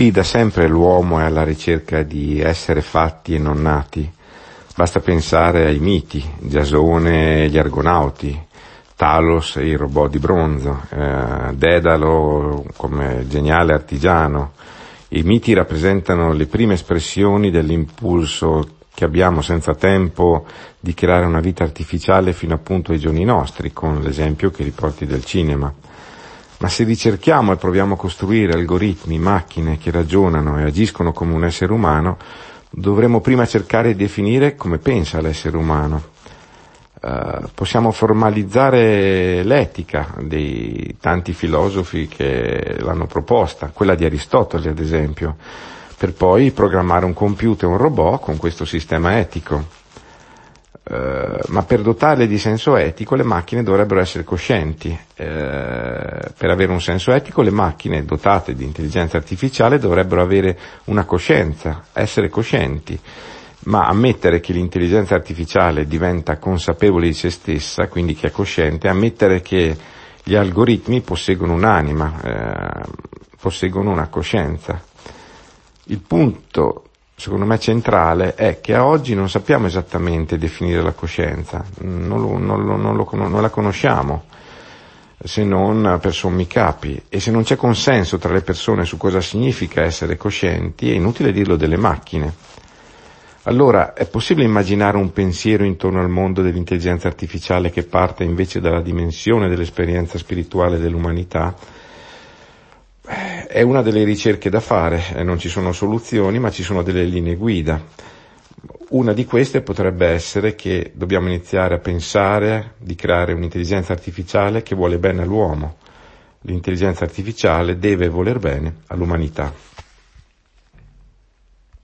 Sì, da sempre l'uomo è alla ricerca di essere fatti e non nati. Basta pensare ai miti, Giasone e gli Argonauti, Talos e il robot di bronzo, eh, Dedalo come geniale artigiano. I miti rappresentano le prime espressioni dell'impulso che abbiamo senza tempo di creare una vita artificiale fino appunto ai giorni nostri, con l'esempio che riporti del cinema. Ma se ricerchiamo e proviamo a costruire algoritmi, macchine che ragionano e agiscono come un essere umano, dovremmo prima cercare di definire come pensa l'essere umano. Uh, possiamo formalizzare l'etica dei tanti filosofi che l'hanno proposta, quella di Aristotele ad esempio, per poi programmare un computer, un robot con questo sistema etico. Uh, ma per dotarle di senso etico le macchine dovrebbero essere coscienti. Uh, per avere un senso etico le macchine dotate di intelligenza artificiale dovrebbero avere una coscienza, essere coscienti. Ma ammettere che l'intelligenza artificiale diventa consapevole di se stessa, quindi che è cosciente, ammettere che gli algoritmi posseggono un'anima, eh, posseggono una coscienza. Il punto secondo me centrale è che a oggi non sappiamo esattamente definire la coscienza, non, lo, non, lo, non, lo, non la conosciamo se non per sommi capi e se non c'è consenso tra le persone su cosa significa essere coscienti è inutile dirlo delle macchine. Allora è possibile immaginare un pensiero intorno al mondo dell'intelligenza artificiale che parte invece dalla dimensione dell'esperienza spirituale dell'umanità? È una delle ricerche da fare, eh, non ci sono soluzioni, ma ci sono delle linee guida. Una di queste potrebbe essere che dobbiamo iniziare a pensare di creare un'intelligenza artificiale che vuole bene all'uomo. L'intelligenza artificiale deve voler bene all'umanità.